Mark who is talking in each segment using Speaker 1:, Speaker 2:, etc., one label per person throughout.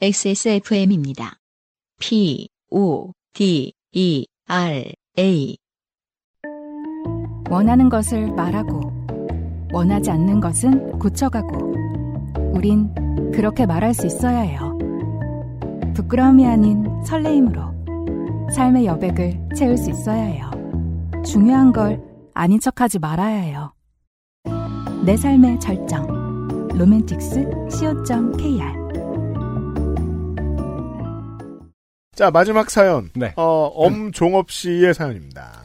Speaker 1: XSFM입니다. P, O, D, E, R, A.
Speaker 2: 원하는 것을 말하고, 원하지 않는 것은 고쳐가고, 우린 그렇게 말할 수 있어야 해요. 부끄러움이 아닌 설레임으로 삶의 여백을 채울 수 있어야 해요. 중요한 걸 아닌 척하지 말아야 해요. 내 삶의 절정. 로맨틱스 co.kr
Speaker 3: 자, 마지막 사연.
Speaker 4: 네.
Speaker 3: 어, 엄종업 씨의 사연입니다.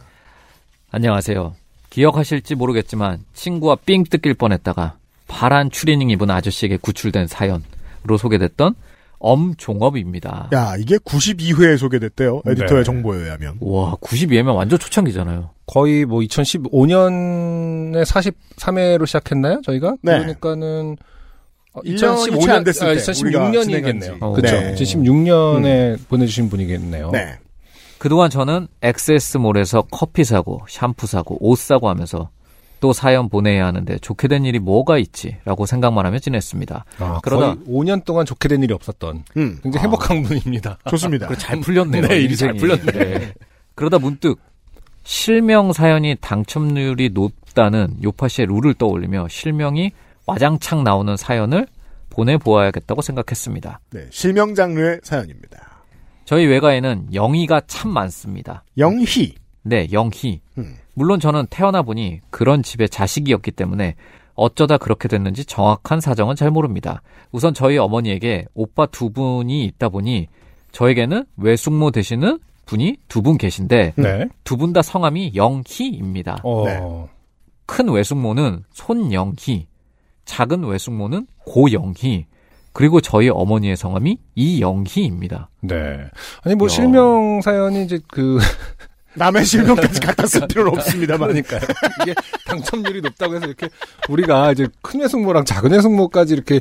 Speaker 5: 안녕하세요. 기억하실지 모르겠지만 친구와 삥 뜯길 뻔했다가 파란 추리닝 입은 아저씨에게 구출된 사연으로 소개됐던 엄종업입니다.
Speaker 3: 야, 이게 92회에 소개됐대요. 에디터의
Speaker 4: 네.
Speaker 3: 정보에 의하면.
Speaker 5: 와 92회면 완전 초창기잖아요.
Speaker 4: 거의 뭐 2015년에 43회로 시작했나요? 저희가?
Speaker 3: 네.
Speaker 4: 그러니까는 어,
Speaker 3: 1년이 채안 됐을 때 우리가
Speaker 4: 2016년이겠네요.
Speaker 3: 진행한
Speaker 5: 지.
Speaker 4: 그렇죠.
Speaker 3: 네.
Speaker 4: 2016년에 보내주신 분이겠네요.
Speaker 3: 네.
Speaker 5: 그동안 저는 엑세스몰에서 커피 사고 샴푸 사고 옷 사고 하면서 또 사연 보내야 하는데 좋게 된 일이 뭐가 있지라고 생각만 하며 지냈습니다.
Speaker 4: 아,
Speaker 5: 그러다-
Speaker 4: 거의 5년 동안 좋게 된 일이 없었던
Speaker 3: 음,
Speaker 4: 굉장히 행복한 분입니다.
Speaker 3: 좋습니다.
Speaker 5: 잘 풀렸네요.
Speaker 4: 네, 일이 잘. 풀렸네.
Speaker 5: 네. 그러다 문득 실명 사연이 당첨률이 높다는 요파 씨의 룰을 떠올리며 실명이 와장창 나오는 사연을 보내보아야겠다고 생각했습니다.
Speaker 3: 네, 실명 장르의 사연입니다.
Speaker 5: 저희 외가에는 영희가 참 많습니다.
Speaker 3: 영희.
Speaker 5: 네, 영희.
Speaker 3: 음.
Speaker 5: 물론 저는 태어나 보니 그런 집에 자식이었기 때문에 어쩌다 그렇게 됐는지 정확한 사정은 잘 모릅니다. 우선 저희 어머니에게 오빠 두 분이 있다 보니 저에게는 외숙모 되시는 분이 두 분 계신데
Speaker 4: 네.
Speaker 5: 두분 다 성함이 영희입니다.
Speaker 4: 어,
Speaker 3: 네.
Speaker 5: 큰 외숙모는 손영희, 작은 외숙모는 고영희, 그리고 저희 어머니의 성함이 이영희입니다.
Speaker 4: 네. 아니 뭐
Speaker 5: 야.
Speaker 4: 실명 사연이 이제 그
Speaker 3: 남의 실명까지 갖다 쓸 필요는 없습니다만.
Speaker 4: 그러니까요. 이게 당첨률이 높다고 해서 이렇게 우리가 이제 큰 외숙모랑 작은 외숙모까지 이렇게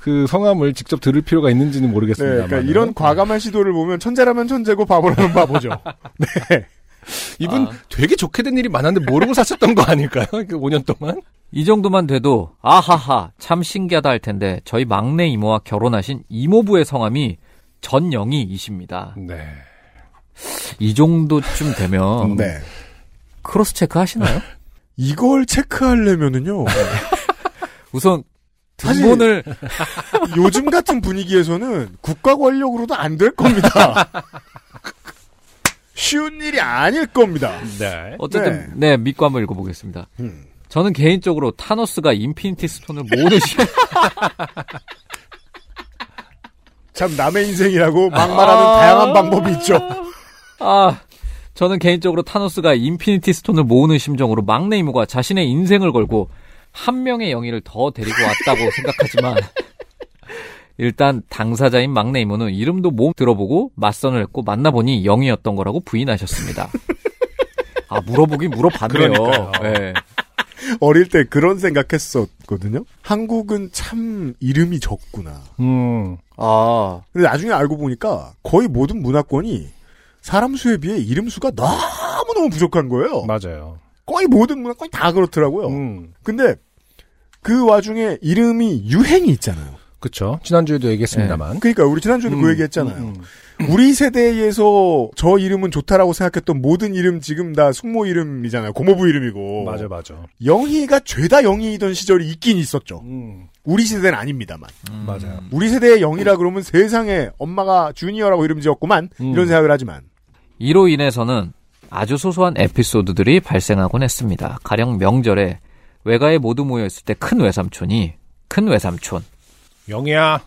Speaker 4: 그 성함을 직접 들을 필요가 있는지는
Speaker 3: 네,
Speaker 4: 모르겠습니다.
Speaker 3: 그러니까 이런 과감한 시도를 보면 천재라면 천재고 바보라면 바보죠. 네.
Speaker 4: 이분
Speaker 5: 아.
Speaker 4: 되게 좋게 된 일이 많았는데 모르고 사셨던 거 아닐까요? 그 5년 동안?
Speaker 5: 이 정도만 돼도 아하하 참 신기하다 할 텐데 저희 막내 이모와 결혼하신 이모부의 성함이 전영희이십니다.
Speaker 4: 네.
Speaker 5: 이 정도쯤 되면
Speaker 3: 네.
Speaker 5: cross check 하시나요?
Speaker 3: 이걸 체크하려면은요.
Speaker 5: 우선
Speaker 3: 사실-
Speaker 5: 등본을
Speaker 3: 요즘 같은 분위기에서는 국가 권력으로도 안 될 겁니다. 쉬운 일이 아닐 겁니다.
Speaker 4: 네.
Speaker 5: 어쨌든 네, 믿고 한번 읽어보겠습니다.
Speaker 3: 음.
Speaker 5: 저는 개인적으로 타노스가 인피니티 스톤을 모으는 시
Speaker 3: 참 남의 인생이라고 막말하는 다양한 방법이 있죠.
Speaker 5: 아, 저는 개인적으로 타노스가 인피니티 스톤을 모으는 심정으로 막내 이모가 자신의 인생을 걸고 한 명의 영희를 더 데리고 왔다고 생각하지만 일단 당사자인 막내 이모는 이름도 못 들어보고 맞선을 했고 만나보니 영희였던 거라고 부인하셨습니다. 아 물어보긴 물어봤네요.
Speaker 4: 그러니까요.
Speaker 5: 네.
Speaker 3: 어릴 때 그런 생각했었거든요. 한국은 참 이름이 적구나.
Speaker 4: 음.
Speaker 5: 아
Speaker 3: 근데 나중에 알고 보니까 거의 모든 문화권이 사람 수에 비해 이름 수가 너무너무 부족한 거예요.
Speaker 4: 맞아요.
Speaker 3: 거의 모든 문화권이 다 그렇더라고요.
Speaker 4: 음.
Speaker 3: 근데 그 와중에 이름이 유행이 있잖아요.
Speaker 4: 그쵸. 지난주에도 얘기했습니다만.
Speaker 3: 그러니까 우리 지난주에도 그
Speaker 4: 음,
Speaker 3: 얘기했잖아요.
Speaker 4: 음,
Speaker 3: 우리 세대에서 저 이름은 좋다라고 생각했던 모든 이름 지금 다 숙모 이름이잖아요. 고모부 이름이고.
Speaker 4: 음. 맞아, 맞아.
Speaker 3: 영희가 죄다 영희이던 시절이 있긴 있었죠.
Speaker 4: 음.
Speaker 3: 우리 세대는 아닙니다만.
Speaker 5: 음.
Speaker 4: 맞아요.
Speaker 3: 우리 세대의 영희라 그러면 세상에 엄마가 주니어라고 이름 지었구만.
Speaker 4: 음.
Speaker 3: 이런 생각을 하지만.
Speaker 5: 이로 인해서는 아주 소소한 에피소드들이 발생하곤 했습니다. 가령 명절에 외가에 모두 모여 있을 때 큰 외삼촌이 큰 외삼촌
Speaker 4: 영희야.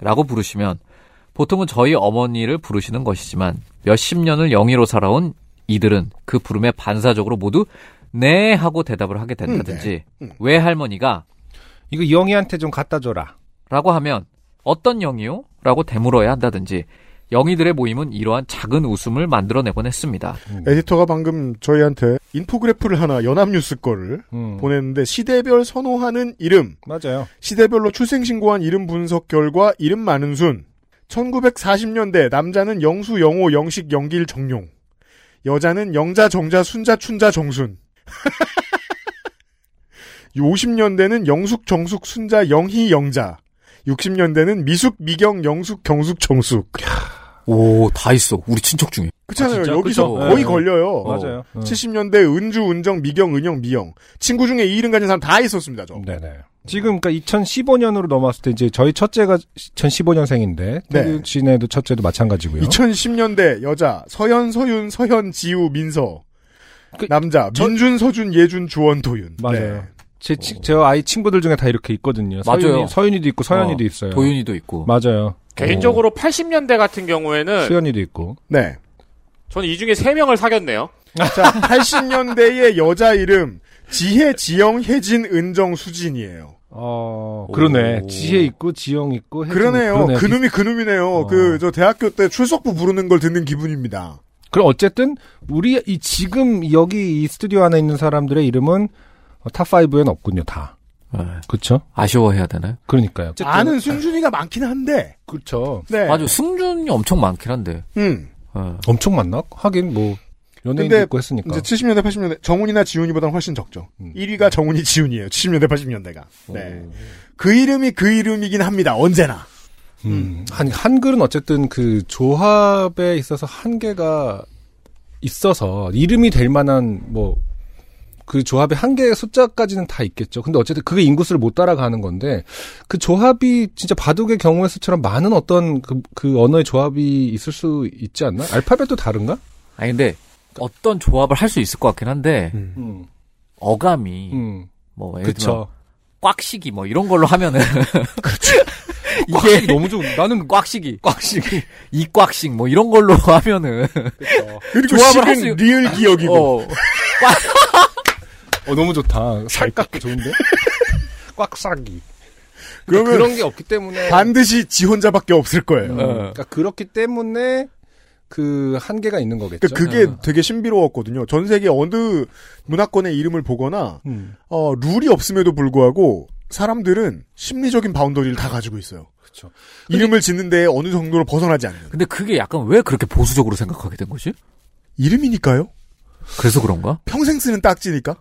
Speaker 5: 라고 부르시면 보통은 저희 어머니를 부르시는 것이지만 몇십 년을 영희로 살아온 이들은 그 부름에 반사적으로 모두 네 하고 대답을 하게 된다든지
Speaker 3: 음, 네. 음.
Speaker 5: 외할머니가
Speaker 4: 이거 영희한테 좀 갖다 줘라.
Speaker 5: 라고 하면 어떤 영희요? 라고 되물어야 한다든지 영희들의 모임은 이러한 작은 웃음을 만들어내곤 했습니다.
Speaker 3: 에디터가 방금 저희한테 infograph를 하나 연합뉴스 거를
Speaker 4: 음.
Speaker 3: 보냈는데 시대별 선호하는 이름,
Speaker 4: 맞아요.
Speaker 3: 시대별로 출생신고한 이름 분석 결과 이름 많은 순 1940년대 남자는 영수, 영호, 영식, 영길, 정용 여자는 영자, 정자, 순자, 춘자, 정순 50년대는 영숙, 정숙, 순자, 영희, 영자 60년대는 미숙, 미경, 영숙, 경숙, 정숙.
Speaker 5: 오, 다 있어. 우리 친척 중에.
Speaker 3: 그렇잖아요.
Speaker 4: 아?
Speaker 3: 여기서
Speaker 4: 그쵸?
Speaker 3: 거의
Speaker 4: 네.
Speaker 3: 걸려요.
Speaker 4: 맞아요. 어.
Speaker 3: 70년대 은주, 은정, 미경, 은영, 미영. 친구 중에 이 이름 가진 사람 다 있었습니다, 저.
Speaker 4: 네네. 지금 그러니까 2015년으로 넘어왔을 때 이제 저희 첫째가 2015년생인데
Speaker 3: 네.
Speaker 4: 씨네도 첫째도 마찬가지고요.
Speaker 3: 2010년대 여자 서현, 서윤, 서현, 지우, 민서.
Speaker 4: 그-
Speaker 3: 남자
Speaker 4: 저-
Speaker 3: 민준, 서준, 예준, 주원, 도윤.
Speaker 4: 맞아요.
Speaker 3: 네.
Speaker 4: 제, 치- 제 아이 친구들 중에 다 이렇게 있거든요.
Speaker 5: 맞아요.
Speaker 4: 서윤이, 서윤이도 있고 서연이도
Speaker 5: 어,
Speaker 4: 있어요.
Speaker 5: 도윤이도 있고.
Speaker 4: 맞아요.
Speaker 6: 개인적으로 80년대 같은 경우에는
Speaker 4: 수연이도 있고.
Speaker 3: 네.
Speaker 6: 저는 이 중에 3명을 사귀었네요.
Speaker 3: 자, 80년대의 여자 이름 지혜, 지영, 혜진, 은정, 수진이에요.
Speaker 4: 어, 그러네.
Speaker 5: 오.
Speaker 4: 지혜 있고 지영 있고 혜진
Speaker 3: 그러네요.
Speaker 4: 그러네.
Speaker 3: 그놈이 그놈이네요.
Speaker 4: 어.
Speaker 3: 그저 대학교 때 출석부 부르는 걸 듣는 기분입니다.
Speaker 4: 그럼 어쨌든 우리 이 지금 여기 이 스튜디오 안에 있는 사람들의 이름은 탑5에는 없군요, 다.
Speaker 5: 네.
Speaker 4: 그렇죠?
Speaker 5: 아쉬워해야 되나요?
Speaker 4: 그러니까요.
Speaker 3: 아는 순준이가 많긴 한데.
Speaker 4: 그렇죠.
Speaker 3: 네.
Speaker 5: 맞아. 승준이 엄청 많긴 한데.
Speaker 3: 음.
Speaker 5: 어.
Speaker 4: 엄청 많나? 하긴 뭐 연예인도
Speaker 3: 근데
Speaker 4: 있고 했으니까.
Speaker 3: 이제 70년대, 80년대 정훈이나 지훈이보다는 훨씬 적죠.
Speaker 4: 음.
Speaker 3: 1위가 정훈이, 지훈이에요. 70년대, 80년대가. 네.
Speaker 5: 오.
Speaker 3: 그 이름이 그 이름이긴 합니다. 언제나.
Speaker 4: 음, 한, 한글은 어쨌든 그 조합에 있어서 한계가 있어서 이름이 될 만한 뭐 그 조합의 한계의 숫자까지는 다 있겠죠. 근데 어쨌든 그게 인구수를 못 따라가는 건데 그 조합이 진짜 바둑의 경우의 수처럼 많은 어떤 그, 그 언어의 조합이 있을 수 있지 않나? 알파벳도 다른가?
Speaker 5: 아니 근데 어떤 조합을 할 수 있을 것 같긴 한데
Speaker 4: 음,
Speaker 5: 어감이
Speaker 4: 음,
Speaker 5: 뭐 예를 들면
Speaker 4: 그쵸.
Speaker 5: 꽉시기 뭐 이런 걸로 하면은
Speaker 4: 이게
Speaker 5: 이게
Speaker 4: 너무 좀 나는
Speaker 5: 꽉시기 꽉시기 이 꽉식 뭐 이런 걸로 하면은
Speaker 3: 그리고
Speaker 5: 조합을 할
Speaker 3: 식은
Speaker 5: 수-
Speaker 3: 리을 기억이고.
Speaker 5: 어,
Speaker 4: 어 너무 좋다. 살깎고 좋은데? 꽉싸기.
Speaker 3: 그러면
Speaker 4: 그런 게 없기 때문에
Speaker 3: 반드시 지 혼자밖에 없을 거예요.
Speaker 5: 어.
Speaker 4: 그러니까 그렇기 때문에 그 한계가 있는 거겠죠.
Speaker 3: 그러니까 그게
Speaker 5: 어.
Speaker 3: 되게 신비로웠거든요. 전 세계 어느 문화권의 이름을 보거나
Speaker 4: 음,
Speaker 3: 어, 룰이 없음에도 불구하고 사람들은 심리적인 바운더리를 다 가지고 있어요.
Speaker 4: 그렇죠.
Speaker 3: 이름을 짓는 데에 어느 정도로 벗어나지 않는.
Speaker 5: 근데 그게 약간 왜 그렇게 보수적으로 생각하게 된 거지?
Speaker 3: 이름이니까요?
Speaker 5: 그래서 그런가?
Speaker 3: 평생 쓰는 딱지니까?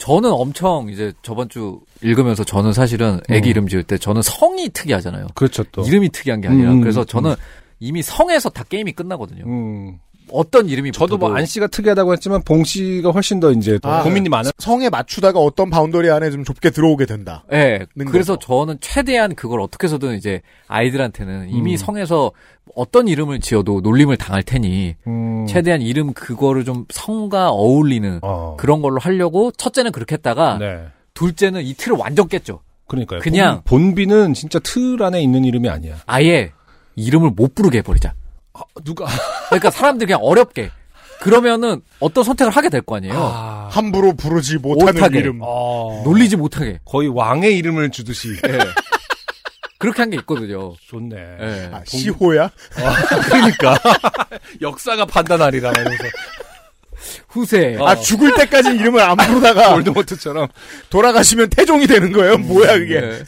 Speaker 5: 저는 엄청 이제 저번 주 읽으면서 저는 사실은 애기
Speaker 4: 어.
Speaker 5: 이름 지을 때 저는 성이 특이하잖아요.
Speaker 4: 그렇죠 또.
Speaker 5: 이름이 특이한 게 아니라
Speaker 4: 음,
Speaker 5: 그래서
Speaker 4: 음.
Speaker 5: 저는 이미 성에서 다 게임이 끝나거든요.
Speaker 4: 음.
Speaker 5: 어떤 이름이
Speaker 4: 저도 뭐 안 씨가 특이하다고 했지만 봉 씨가 훨씬 더 이제 더
Speaker 3: 아,
Speaker 4: 고민이 많은.
Speaker 3: 성에 맞추다가 어떤 boundary 안에 좀 좁게 들어오게 된다.
Speaker 5: 예.
Speaker 3: 는
Speaker 5: 그래서
Speaker 3: 거죠.
Speaker 5: 저는 최대한 그걸 어떻게 해서든 이제 아이들한테는 이미
Speaker 4: 음.
Speaker 5: 성에서 어떤 이름을 지어도 놀림을 당할 테니
Speaker 4: 음.
Speaker 5: 최대한 이름 그거를 좀 성과 어울리는
Speaker 4: 어.
Speaker 5: 그런 걸로 하려고 첫째는 그렇게 했다가
Speaker 4: 네.
Speaker 5: 둘째는 이 틀을 완전 깼죠.
Speaker 4: 그러니까요.
Speaker 5: 그냥-
Speaker 4: 본, 본비는 진짜 틀 안에 있는 이름이 아니야.
Speaker 5: 아예 이름을 못 부르게 해버리자.
Speaker 4: 아, 누가?
Speaker 5: 그러니까 사람들이 그냥 어렵게. 그러면은 어떤 선택을 하게 될 거 아니에요.
Speaker 4: 아,
Speaker 3: 함부로 부르지 못하는
Speaker 5: 못하게.
Speaker 3: 이름.
Speaker 4: 어.
Speaker 5: 놀리지 못하게.
Speaker 4: 거의 왕의 이름을 주듯이.
Speaker 5: 예. 그렇게 한 게 있거든요.
Speaker 4: 좋네.
Speaker 5: 예.
Speaker 3: 아, 시호야?
Speaker 4: 그러니까 역사가 판단하리라 면서
Speaker 5: 후세.
Speaker 3: 아, 죽을 때까지 이름을 안 부르다가
Speaker 4: 볼드모트처럼
Speaker 3: 돌아가시면 태종이 되는 거예요? 뭐야, 그게.
Speaker 5: 예.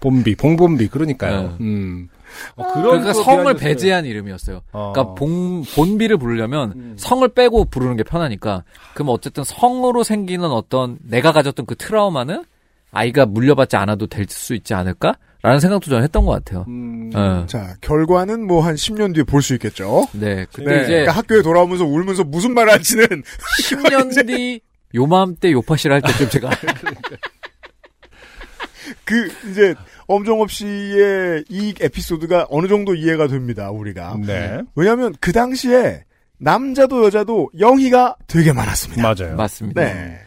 Speaker 4: 본비, 봉본비 그러니까요.
Speaker 5: 네.
Speaker 4: 음. 어, 그런
Speaker 5: 그러니까
Speaker 4: 거
Speaker 5: 성을 배제한 이름이었어요.
Speaker 4: 어.
Speaker 5: 그러니까 본, 본비를 부르려면
Speaker 4: 음.
Speaker 5: 성을 빼고 부르는 게 편하니까. 그럼 어쨌든 성으로 생기는 어떤 내가 가졌던 그 트라우마는 아이가 물려받지 않아도 될 수 있지 않을까? 라는 생각도 저는 했던 것 같아요.
Speaker 4: 음.
Speaker 5: 어.
Speaker 3: 자, 결과는 뭐 한 10년 뒤에 볼 수 있겠죠?
Speaker 5: 네. 근데
Speaker 3: 네.
Speaker 5: 이제
Speaker 3: 그러니까 학교에 돌아오면서 울면서 무슨 말을 할지는
Speaker 5: 10년 뒤 요맘때 요파시를 할 때쯤 제가
Speaker 3: 그 이제 엄정업 씨의 이 에피소드가 어느 정도 이해가 됩니다. 우리가
Speaker 4: 네.
Speaker 3: 왜냐하면 그 당시에 남자도 여자도 영희가 되게 많았습니다.
Speaker 4: 맞아요.
Speaker 5: 맞습니다.
Speaker 3: 네.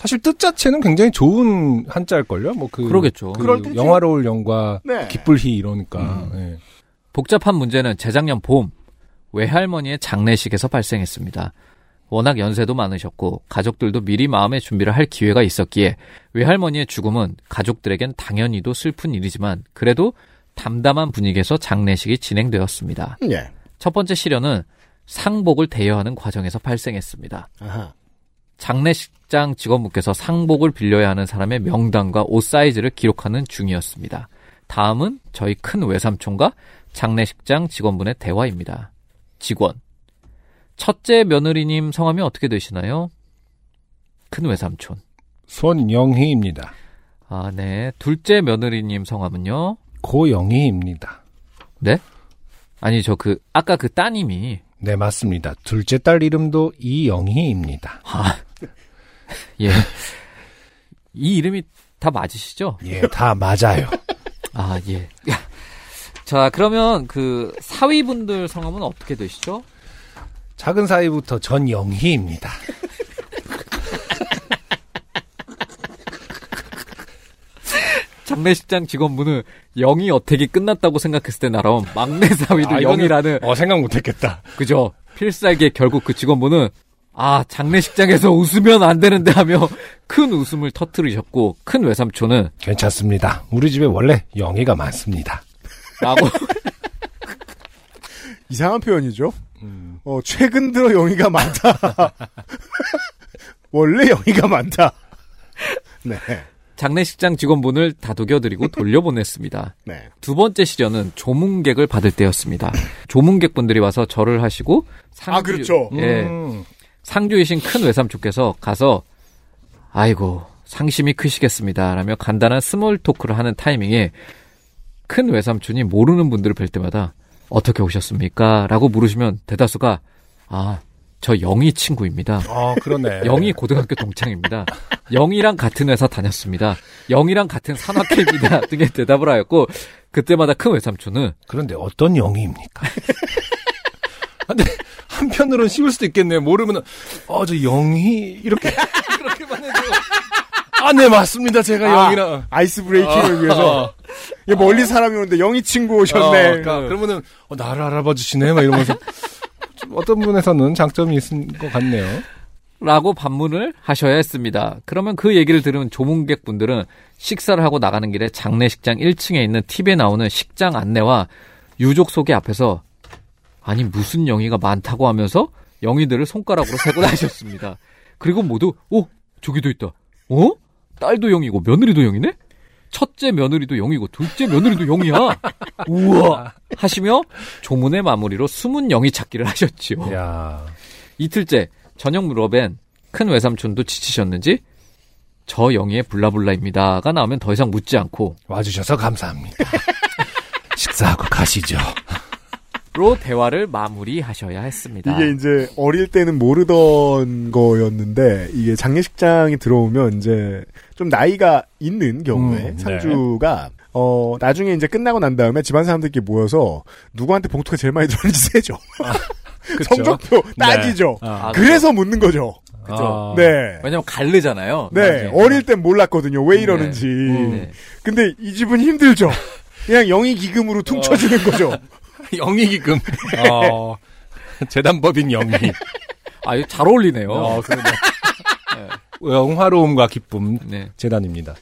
Speaker 4: 사실 뜻 자체는 굉장히 좋은 한자일걸요? 뭐 그.
Speaker 5: 그러겠죠.
Speaker 4: 그. 영화로울 영과
Speaker 3: 네.
Speaker 4: 기쁠희 이러니까. 예.
Speaker 5: 복잡한 문제는 재작년 봄 외할머니의 장례식에서 발생했습니다. 워낙 연세도 많으셨고 가족들도 미리 마음의 준비를 할 기회가 있었기에 외할머니의 죽음은 가족들에겐 당연히도 슬픈 일이지만 그래도 담담한 분위기에서 장례식이 진행되었습니다.
Speaker 3: 예.
Speaker 5: 첫 번째 시련은 상복을 대여하는 과정에서 발생했습니다.
Speaker 3: 아하.
Speaker 5: 장례식장 직원분께서 상복을 빌려야 하는 사람의 명단과 옷 사이즈를 기록하는 중이었습니다. 다음은 저희 큰 외삼촌과 장례식장 직원분의 대화입니다. 직원. 첫째 며느리님 성함이 어떻게 되시나요? 큰 외삼촌.
Speaker 4: 손영희입니다.
Speaker 5: 아, 네. 둘째 며느리님 성함은요?
Speaker 4: 고영희입니다.
Speaker 5: 네? 아니, 저 그, 아까 그 따님이,
Speaker 4: 네, 맞습니다. 둘째 딸 이름도 이영희입니다.
Speaker 5: 아, 예. 이 이름이 다 맞으시죠?
Speaker 4: 예, 다 맞아요.
Speaker 5: 아, 예. 자, 그러면 그 사위분들 성함은 어떻게 되시죠?
Speaker 4: 작은 사이부터 전영희입니다.
Speaker 5: 장례식장 직원분은 영희 어택이 끝났다고 생각했을 때 날아온 막내 사위도
Speaker 4: 아,
Speaker 5: 영희라는
Speaker 4: 어, 생각 못했겠다.
Speaker 5: 그죠? 필살기에 결국 그 직원분은 아 장례식장에서 웃으면 안 되는데 하며 큰 웃음을 터뜨리셨고 큰 외삼촌은
Speaker 4: 괜찮습니다. 우리 집에 원래 영희가 많습니다.
Speaker 5: 라고
Speaker 3: 이상한 표현이죠.
Speaker 4: 음,
Speaker 3: 어, 최근 들어 영희가 많다. 원래 영희가 많다. 네.
Speaker 5: 장례식장 직원분을 다독여드리고 돌려보냈습니다.
Speaker 3: 네.
Speaker 5: 두 번째 시련은 조문객을 받을 때였습니다. 조문객분들이 와서 절을 하시고 상주,
Speaker 3: 아, 그렇죠.
Speaker 5: 예,
Speaker 4: 음,
Speaker 5: 상주이신 큰 외삼촌께서 가서 아이고 상심이 크시겠습니다. 라며 간단한 small talk를 하는 타이밍에 큰 외삼촌이 모르는 분들을 뵐 때마다 어떻게 오셨습니까? 라고 물으시면 대다수가 아, 저 영희 친구입니다.
Speaker 4: 어, 그러네.
Speaker 5: 영희 고등학교 동창입니다. 영희랑 같은 회사 다녔습니다. 영희랑 같은 산악회입니다. 등의 대답을 하였고 그때마다 큰 외삼촌은
Speaker 4: 그런데 어떤 영희입니까? 근데 한편으로는 씌울 수도 있겠네요. 모르면 어, 저 영희 이렇게 그렇게만 해도 아, 네 맞습니다. 제가
Speaker 3: 아,
Speaker 4: 영희랑
Speaker 3: 아이스 브레이킹을
Speaker 4: 어,
Speaker 3: 위해서.
Speaker 4: 어,
Speaker 3: 얘 멀리 사람이 오는데 영희 친구 오셨네.
Speaker 4: 어, 그러니까 그러면은 어, 나를 알아봐 주시네 막 이러면서 좀 어떤 분에서는 장점이 있는 것 같네요.
Speaker 5: 라고 반문을 하셔야 했습니다. 그러면 그 얘기를 들으면 조문객 분들은 식사를 하고 나가는 길에 장례식장 1층에 있는 팁에 나오는 식장 안내와 유족 소개 앞에서 아니 무슨 영희가 많다고 하면서 영희들을 손가락으로 세고 다니셨습니다. 그리고 모두 오 저기도 있다. 어? 딸도 영이고 며느리도 영이네? 첫째 며느리도 영이고 둘째 며느리도 영이야. 우와 하시며 조문의 마무리로 숨은 영희 찾기를 하셨지요.
Speaker 4: 야,
Speaker 5: 이틀째 저녁 물어뵌 큰 외삼촌도 지치셨는지 저 영희의 블라블라입니다가 나오면 더 이상 묻지 않고
Speaker 4: 와주셔서 감사합니다. 식사하고 가시죠.
Speaker 5: 로 대화를 마무리하셔야 했습니다.
Speaker 3: 이게 이제 어릴 때는 모르던 거였는데 이게 장례식장에 들어오면 이제 좀 나이가 있는 경우에
Speaker 4: 음, 네.
Speaker 3: 상주가 어 나중에 이제 끝나고 난 다음에 집안 사람들끼리 모여서 누구한테 봉투가 제일 많이 들었는지 세죠.
Speaker 4: 그쵸?
Speaker 3: 성적표 따지죠.
Speaker 4: 아,
Speaker 3: 그래서 묻는 거죠.
Speaker 5: 그죠.
Speaker 4: 아,
Speaker 3: 네.
Speaker 5: 왜냐면 갈르잖아요.
Speaker 3: 네,
Speaker 5: 나중에.
Speaker 3: 어릴 땐 몰랐거든요. 왜 이러는지.
Speaker 5: 네.
Speaker 3: 근데 이 집은 힘들죠. 그냥 영희 기금으로 퉁쳐주는 거죠.
Speaker 4: 영희 기금. 어, 재단법인 영희.
Speaker 5: 아, 잘 어울리네요.
Speaker 4: 어, 그러네. 영화로움과 기쁨
Speaker 5: 네.
Speaker 4: 재단입니다.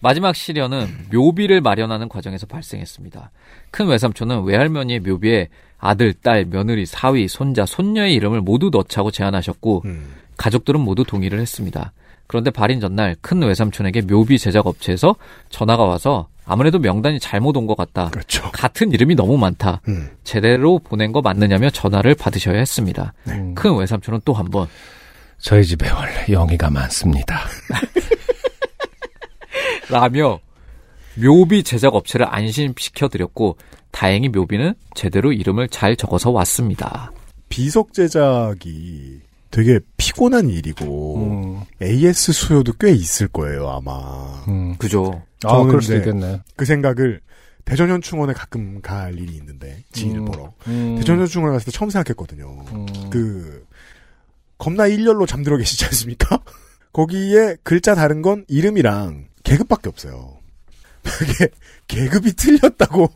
Speaker 5: 마지막 시련은 묘비를 마련하는 과정에서 발생했습니다. 큰 외삼촌은 외할머니의 묘비에 아들, 딸, 며느리, 사위, 손자, 손녀의 이름을 모두 넣자고 제안하셨고
Speaker 3: 음.
Speaker 5: 가족들은 모두 동의를 했습니다. 그런데 발인 전날 큰 외삼촌에게 묘비 제작 업체에서 전화가 와서 아무래도 명단이 잘못 온 것 같다.
Speaker 3: 그렇죠.
Speaker 5: 같은 이름이 너무 많다.
Speaker 3: 음.
Speaker 5: 제대로 보낸 거 맞느냐며 전화를 받으셔야 했습니다.
Speaker 4: 음,
Speaker 5: 큰 외삼촌은 또 한 번
Speaker 4: 저희 집에 원래 영희가 많습니다.
Speaker 5: 라며 묘비 제작 업체를 안심시켜 드렸고 다행히 묘비는 제대로 이름을 잘 적어서 왔습니다.
Speaker 3: 비석 제작이 되게 피곤한 일이고
Speaker 4: 음,
Speaker 3: AS 수요도 꽤 있을 거예요 아마.
Speaker 4: 음.
Speaker 5: 그죠?
Speaker 4: 아, 그럴 수도 있겠네.
Speaker 3: 그 생각을 대전현충원에 가끔 갈 일이 있는데 지인을
Speaker 4: 음,
Speaker 3: 보러
Speaker 4: 음,
Speaker 3: 대전현충원에 갔을 때 처음 생각했거든요.
Speaker 4: 음,
Speaker 3: 그 겁나 일렬로 잠들어 계시지 않습니까? 거기에 글자 다른 건 이름이랑 계급밖에 없어요. 그게 계급이 틀렸다고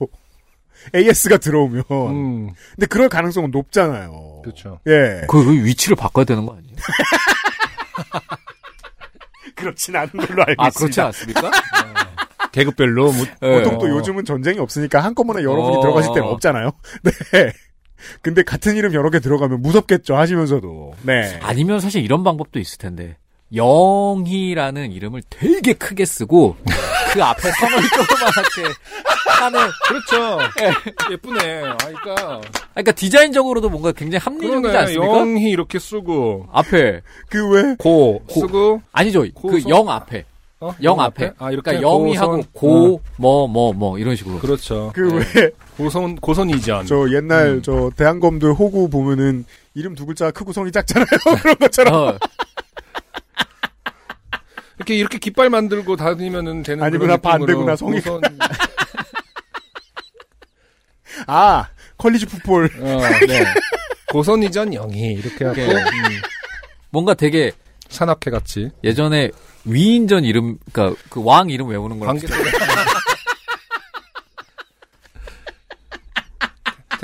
Speaker 3: AS가 들어오면
Speaker 4: 음,
Speaker 3: 근데 그럴 가능성은 높잖아요.
Speaker 4: 그렇죠.
Speaker 3: 예.
Speaker 5: 그 위치를 바꿔야 되는 거 아니에요?
Speaker 3: 그렇진 않은 걸로 알고
Speaker 5: 아 그렇지
Speaker 3: 있습니다.
Speaker 5: 않습니까?
Speaker 4: 계급별로 뭐,
Speaker 3: 보통
Speaker 5: 네.
Speaker 3: 또 요즘은 전쟁이 없으니까 한꺼번에 여러분이
Speaker 5: 어.
Speaker 3: 들어가실 때는 없잖아요. 네. 근데 같은 이름 여러 개 들어가면 무섭겠죠 하시면서도. 네.
Speaker 5: 아니면 사실 이런 방법도 있을 텐데 영희라는 이름을 되게 크게 쓰고 그 앞에 성을 조그맣게 하는
Speaker 4: 그렇죠. 예쁘네. 아, 그러니까.
Speaker 5: 그러니까 디자인적으로도 뭔가 굉장히 합리적이지. 않습니까?
Speaker 4: 영희 이렇게 쓰고,
Speaker 5: 앞에
Speaker 3: 그 왜?
Speaker 4: 고, 쓰고,
Speaker 5: 아니죠 고그
Speaker 4: 성-
Speaker 5: 영 앞에
Speaker 4: 어?
Speaker 5: 영 앞에.
Speaker 4: 아, 이렇게
Speaker 5: 그러니까 영이
Speaker 4: 고선,
Speaker 5: 하고
Speaker 4: 어,
Speaker 5: 고, 뭐, 뭐, 뭐, 이런 식으로.
Speaker 4: 그렇죠.
Speaker 3: 그
Speaker 5: 네.
Speaker 3: 왜
Speaker 4: 고선 고선 이전.
Speaker 3: 저 옛날
Speaker 4: 음.
Speaker 3: 저 대한검도 호구 보면은 이름 두 글자 크고 성이 작잖아요. 그런 것처럼.
Speaker 5: 어,
Speaker 4: 이렇게 이렇게 깃발 만들고 다니면은 되는
Speaker 3: 아니구나,
Speaker 4: 느낌으로
Speaker 3: 반대구나, 성이
Speaker 4: 고선,
Speaker 3: 아 컬리지 풋볼.
Speaker 4: 어,
Speaker 5: 네.
Speaker 4: 고선 이전 영이 이렇게 하고
Speaker 5: 네.
Speaker 4: 음,
Speaker 5: 뭔가 되게
Speaker 4: 산악회 같이
Speaker 5: 예전에 위인전 이름, 그니까 그 왕 이름 외우는 거랑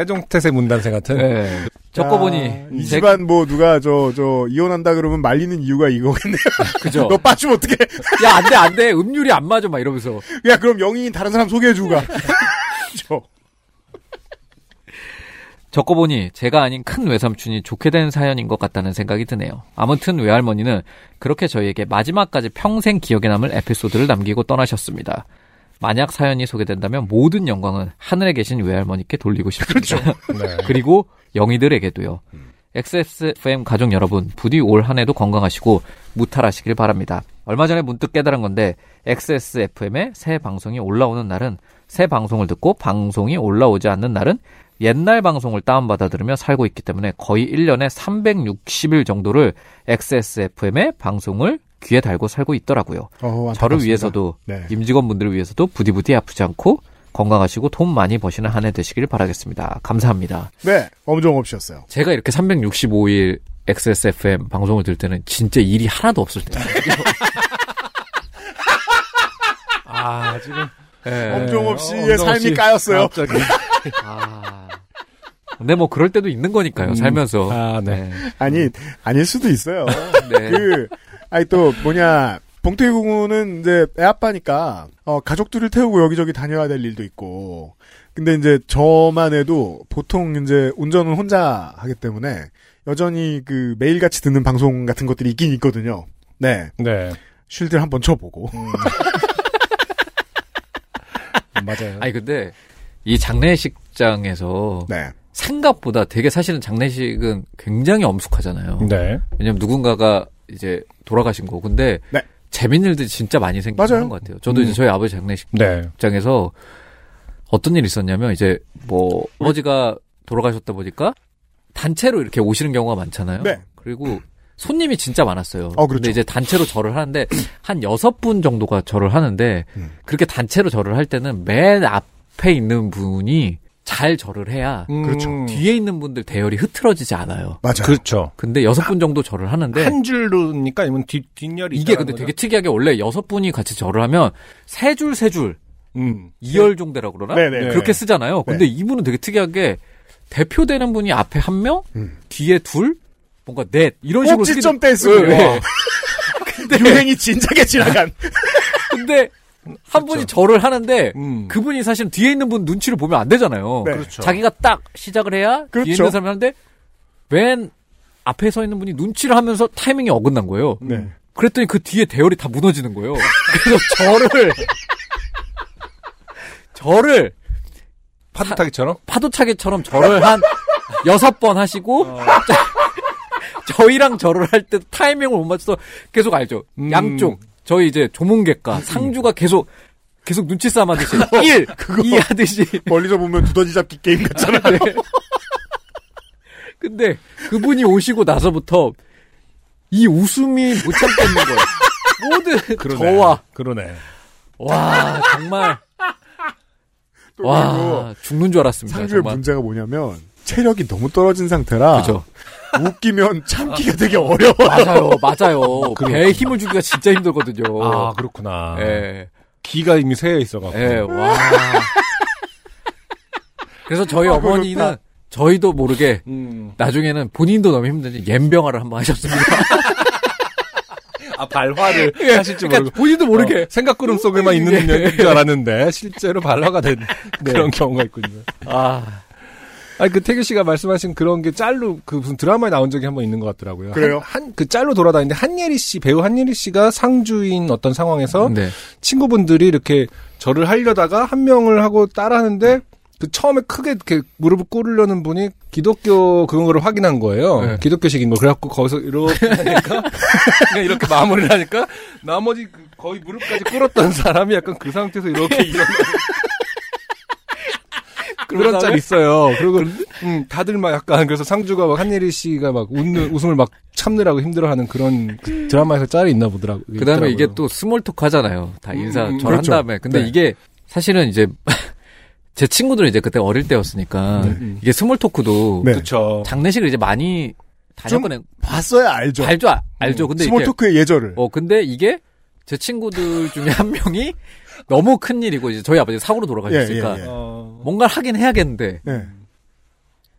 Speaker 4: 관계 태종태세 문단세 같은.
Speaker 5: 네. 적어보니
Speaker 3: 아, 이
Speaker 5: 제-
Speaker 3: 집안 뭐 누가 저저 이혼한다 그러면 말리는 이유가 이거겠네요.
Speaker 5: 그죠.
Speaker 3: 너 빠지면 어떡해?
Speaker 5: 야, 안 돼, 안 돼. 음률이 안 맞아. 막 이러면서.
Speaker 3: 야 그럼 영희인 다른 사람 소개해주고 가. 저.
Speaker 5: 적어보니 제가 아닌 큰 외삼촌이 좋게 된 사연인 것 같다는 생각이 드네요. 아무튼 외할머니는 그렇게 저희에게 마지막까지 평생 기억에 남을 에피소드를 남기고 떠나셨습니다. 만약 사연이 소개된다면 모든 영광은 하늘에 계신 외할머니께 돌리고 싶습니다.
Speaker 4: 네.
Speaker 5: 그리고 영희들에게도요. XSFM 가족 여러분, 부디 올 한 해도 건강하시고 무탈하시길 바랍니다. 얼마 전에 문득 깨달은 건데 XSFM의 새 방송이 올라오는 날은 새 방송을 듣고 방송이 올라오지 않는 날은 옛날 방송을 다운받아 들으며 살고 있기 때문에 거의 1년에 360일 정도를 XSFM의 방송을 귀에 달고 살고 있더라고요.
Speaker 3: 어.
Speaker 5: 저를 위해서도
Speaker 3: 네.
Speaker 5: 임직원 분들을 위해서도 부디부디 아프지 않고 건강하시고 돈 많이 버시는 한 해 되시길 바라겠습니다. 감사합니다.
Speaker 3: 네 엄정 없이였어요.
Speaker 5: 제가 이렇게 365일 XSFM 방송을 들 때는 진짜 일이 하나도 없을 때.
Speaker 4: 아 지금
Speaker 5: 예.
Speaker 3: 엄정 없이의
Speaker 4: 엄정
Speaker 3: 삶이
Speaker 4: 없이
Speaker 3: 까였어요.
Speaker 4: 갑자기.
Speaker 5: 아. 근데 뭐 그럴 때도 있는 거니까요.
Speaker 4: 음.
Speaker 5: 살면서.
Speaker 4: 아, 네.
Speaker 5: 네.
Speaker 3: 아니 아닐 수도 있어요.
Speaker 5: 네.
Speaker 3: 그 아니 또 뭐냐 봉태규 군은 이제 애 아빠니까 어, 가족들을 태우고 여기저기 다녀야 될 일도 있고 근데 이제 저만 해도 보통 이제 운전은 혼자 하기 때문에 여전히 그 매일같이 듣는 방송 같은 것들이 있긴 있거든요. 네.
Speaker 4: 네.
Speaker 3: 쉴들 한번 쳐보고.
Speaker 4: 음, 맞아요.
Speaker 5: 아니 근데 이 장례식장에서
Speaker 3: 네.
Speaker 5: 생각보다 되게 사실은 장례식은 굉장히 엄숙하잖아요.
Speaker 4: 네.
Speaker 5: 왜냐면 누군가가 이제 돌아가신 거고 근데
Speaker 3: 네.
Speaker 5: 재밌는 일들이 진짜 많이 생기는. 것 같아요. 저도 이제
Speaker 4: 음.
Speaker 5: 저희 아버지 장례식
Speaker 4: 네.
Speaker 5: 어떤 일이 있었냐면 이제 뭐 아버지가 돌아가셨다 보니까 단체로 이렇게 오시는 경우가 많잖아요.
Speaker 3: 네.
Speaker 5: 그리고 손님이 진짜 많았어요.
Speaker 3: 어, 그렇죠.
Speaker 5: 근데 이제 단체로 절을 하는데 한 여섯 분 정도가 절을 하는데
Speaker 3: 음.
Speaker 5: 그렇게 단체로 절을 할 때는 맨 앞에 있는 분이 잘 절을 해야
Speaker 4: 음,
Speaker 3: 그렇죠.
Speaker 5: 뒤에 있는 분들 대열이 흐트러지지 않아요.
Speaker 3: 맞아요.
Speaker 4: 그렇죠.
Speaker 5: 근데 여섯 분 정도 절을 하는데
Speaker 4: 한 줄로니까 아니면 뒤 뒷열이
Speaker 5: 이게 근데
Speaker 4: 거죠?
Speaker 5: 되게 특이하게 원래 여섯 분이 같이 절을 하면 세 줄 세줄
Speaker 4: 음.
Speaker 5: 이열종대라고 그러나?
Speaker 3: 네네.
Speaker 4: 네.
Speaker 5: 그렇게 쓰잖아요. 근데 이분은 되게 특이하게 대표되는 분이 앞에 한 명,
Speaker 3: 음.
Speaker 5: 뒤에 둘, 뭔가 넷 이런 식으로
Speaker 3: 꼭지점 떼쓰고.
Speaker 5: 네, 네.
Speaker 3: 유행이 진작에 지나간.
Speaker 5: 근데 한 분이 절을 하는데
Speaker 4: 음.
Speaker 5: 그분이 사실 뒤에 있는 분 눈치를 보면 안 되잖아요.
Speaker 3: 네.
Speaker 4: 그렇죠.
Speaker 5: 자기가 딱 시작을 해야 뒤에
Speaker 3: 그렇죠.
Speaker 5: 있는 사람이 하는데 맨 앞에 서 있는 분이 눈치를 하면서 타이밍이 어긋난 거예요.
Speaker 3: 네.
Speaker 5: 그랬더니 그 뒤에 대열이 다 무너지는 거예요. 그래서 절을 절을
Speaker 4: 파도타기처럼?
Speaker 5: 파도차기처럼 절을 한 여섯 번 하시고 저희랑 절을 할 때 타이밍을 못 맞춰서 계속 알죠.
Speaker 4: 음.
Speaker 5: 양쪽 저희 이제 조문객과 상주가 계속 계속 눈치 싸움 하듯이 1, 2 하듯이
Speaker 3: 멀리서 보면 두더지 잡기 게임 같잖아요.
Speaker 5: 네. 근데 그분이 오시고 나서부터 이 웃음이 못 참겠는 거예요. 모든
Speaker 4: 그러네.
Speaker 5: 저와
Speaker 4: 그러네.
Speaker 5: 와 정말 와 죽는 줄 알았습니다.
Speaker 3: 상주의
Speaker 5: 정말.
Speaker 3: 문제가 뭐냐면 체력이 너무 떨어진 상태라
Speaker 5: 그죠.
Speaker 3: 웃기면 참기가 되게 어려워.
Speaker 5: 맞아요, 맞아요.
Speaker 4: 그렇구나.
Speaker 5: 배에 힘을 주기가 진짜 힘들거든요.
Speaker 4: 아, 그렇구나.
Speaker 5: 예,
Speaker 4: 기가 이미 새어 있어갖고.
Speaker 5: 예, 와. 그래서 저희
Speaker 3: 아,
Speaker 5: 어머니는 저희도 모르게
Speaker 4: 음.
Speaker 5: 나중에는 본인도 너무 힘든지 옌병화를 한번 하셨습니다.
Speaker 4: 아, 발화를
Speaker 5: 예,
Speaker 4: 하실 줄
Speaker 5: 그러니까
Speaker 4: 모르고.
Speaker 5: 본인도 모르게
Speaker 4: 어, 생각구름 속에만 있는
Speaker 5: 예.
Speaker 4: 능력인 줄 알았는데, 실제로 발화가 된
Speaker 5: 네.
Speaker 4: 그런 경우가 있군요.
Speaker 5: 아,
Speaker 4: 아니, 그 태규 씨가 말씀하신 그런 게 짤로, 그 무슨 드라마에 나온 적이 한 번 있는 것 같더라고요.
Speaker 3: 그래요?
Speaker 4: 한, 한- 그 짤로 돌아다니는데, 한예리 씨, 배우 한예리 씨가 상주인 어떤 상황에서
Speaker 5: 네.
Speaker 4: 친구분들이 이렇게 절을 하려다가 한 명을 하고 따라하는데, 그 처음에 크게 이렇게 무릎을 꿇으려는 분이 기독교 그런 거를 확인한 거예요.
Speaker 5: 네.
Speaker 4: 기독교식인 거. 그래갖고 거기서 이렇게 하니까 그냥 이렇게 마무리를 하니까 나머지 그 거의 무릎까지 꿇었던 사람이 약간 그 상태에서 이렇게 일어나. 그런 짤 있어요. 그리고 음, 다들 막 약간 그래서 상주가 막 한예리 씨가 막 웃는 웃음을 막 참느라고 힘들어하는 그런 그 드라마에서 짤이 있나 보더라고.
Speaker 5: 그 다음에 이게
Speaker 4: 있더라고요.
Speaker 5: 또 small talk 하잖아요. 다 인사
Speaker 4: 음,
Speaker 5: 절한
Speaker 3: 그렇죠.
Speaker 5: 다음에. 근데
Speaker 3: 네.
Speaker 5: 이게 사실은 이제 제 친구들은 이제 그때 어릴 때였으니까
Speaker 4: 음.
Speaker 5: 이게 small talk도
Speaker 3: 네.
Speaker 4: 그쵸.
Speaker 5: 장례식을 이제 많이 다녔거든.
Speaker 3: 봤어야 알죠.
Speaker 5: 알죠, 아- 알죠. 근데 이게
Speaker 3: small talk의 예절을.
Speaker 5: 어 근데 이게 제 친구들 중에 한 명이 너무 큰 일이고 이제 저희 아버지 사고로 돌아가셨으니까
Speaker 3: 예, 예, 예.
Speaker 4: 어,
Speaker 5: 뭔가를 하긴 해야겠는데
Speaker 3: 네.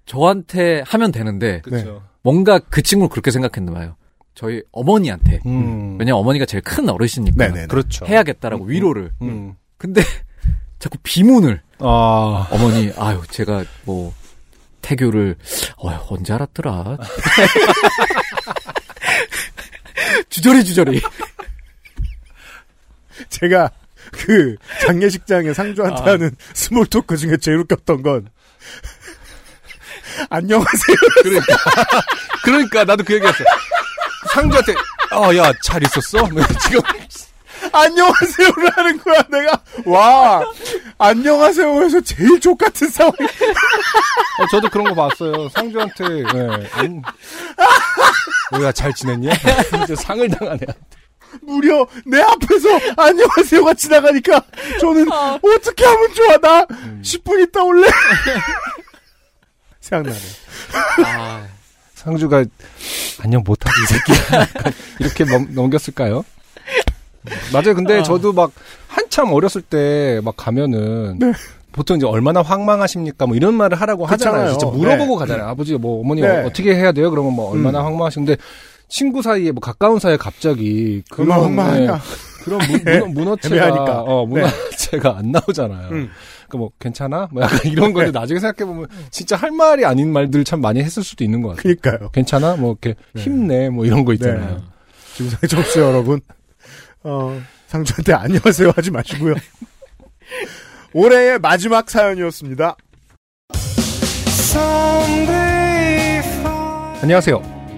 Speaker 5: 저한테 하면 되는데
Speaker 4: 그쵸.
Speaker 5: 뭔가 그 친구는 그렇게 생각했나 봐요. 저희 어머니한테
Speaker 4: 음.
Speaker 5: 왜냐면 어머니가 제일 큰 어르신이니까
Speaker 3: 네네.
Speaker 4: 그렇죠.
Speaker 5: 해야겠다라고 위로를.
Speaker 4: 음.
Speaker 5: 근데 자꾸 비문을
Speaker 4: 아.
Speaker 5: 어머니 아유 제가 뭐 태교를 어 언제 알았더라. 주저리 주저리.
Speaker 3: 제가 그 장례식장에 상주한테
Speaker 5: 아.
Speaker 3: 하는 small talk 중에 제일 웃겼던 건 안녕하세요.
Speaker 4: 그러니까. 그러니까 나도 그 얘기했어. 상주한테 어, 야, 잘 있었어? 뭐 지금
Speaker 3: 안녕하세요를 하는 거야. 내가 와 안녕하세요에서 제일 족 같은 상황.
Speaker 4: 어, 저도 그런 거 봤어요. 상주한테 예. 안 뭐야 잘 지냈냐? 이제 상을 당하네.
Speaker 3: 무려 내 앞에서 안녕하세요가 지나가니까 저는 어 떻게 하면 좋아 나 10분 있다 올래. 생각나네.
Speaker 5: 아,
Speaker 4: 상주가 안녕 못하지 이 새끼야. 이렇게 넘, 넘겼을까요? 맞아요. 근데 저도 막 한참 어렸을 때 막 가면은 보통 이제 얼마나 황망하십니까? 뭐 이런 말을 하라고 하잖아요.
Speaker 3: 그렇잖아요.
Speaker 4: 진짜 물어보고
Speaker 3: 네.
Speaker 4: 가잖아요. 아버지 뭐 어머니
Speaker 3: 네.
Speaker 4: 어떻게 해야 돼요? 그러면 뭐 얼마나
Speaker 3: 음.
Speaker 4: 황망하신데 친구 사이에 뭐 가까운 사이에 갑자기 그런. 네, 그런 문, 문, 문어체가. 어, 문어체가 안 나오잖아요.
Speaker 3: 음.
Speaker 4: 그러니까 뭐 괜찮아? 뭐 약간 이런 건데 나중에 생각해 보면 진짜 할 말이 아닌 말들 참 많이 했을 수도 있는 것 같아요.
Speaker 3: 그니까요.
Speaker 4: 괜찮아? 뭐 이렇게 힘내 뭐 이런 거 있잖아요.
Speaker 3: 지구상의 접수 여러분, 어, 상주한테 안녕하세요 하지 마시고요. 올해의 마지막 사연이었습니다.
Speaker 4: 안녕하세요.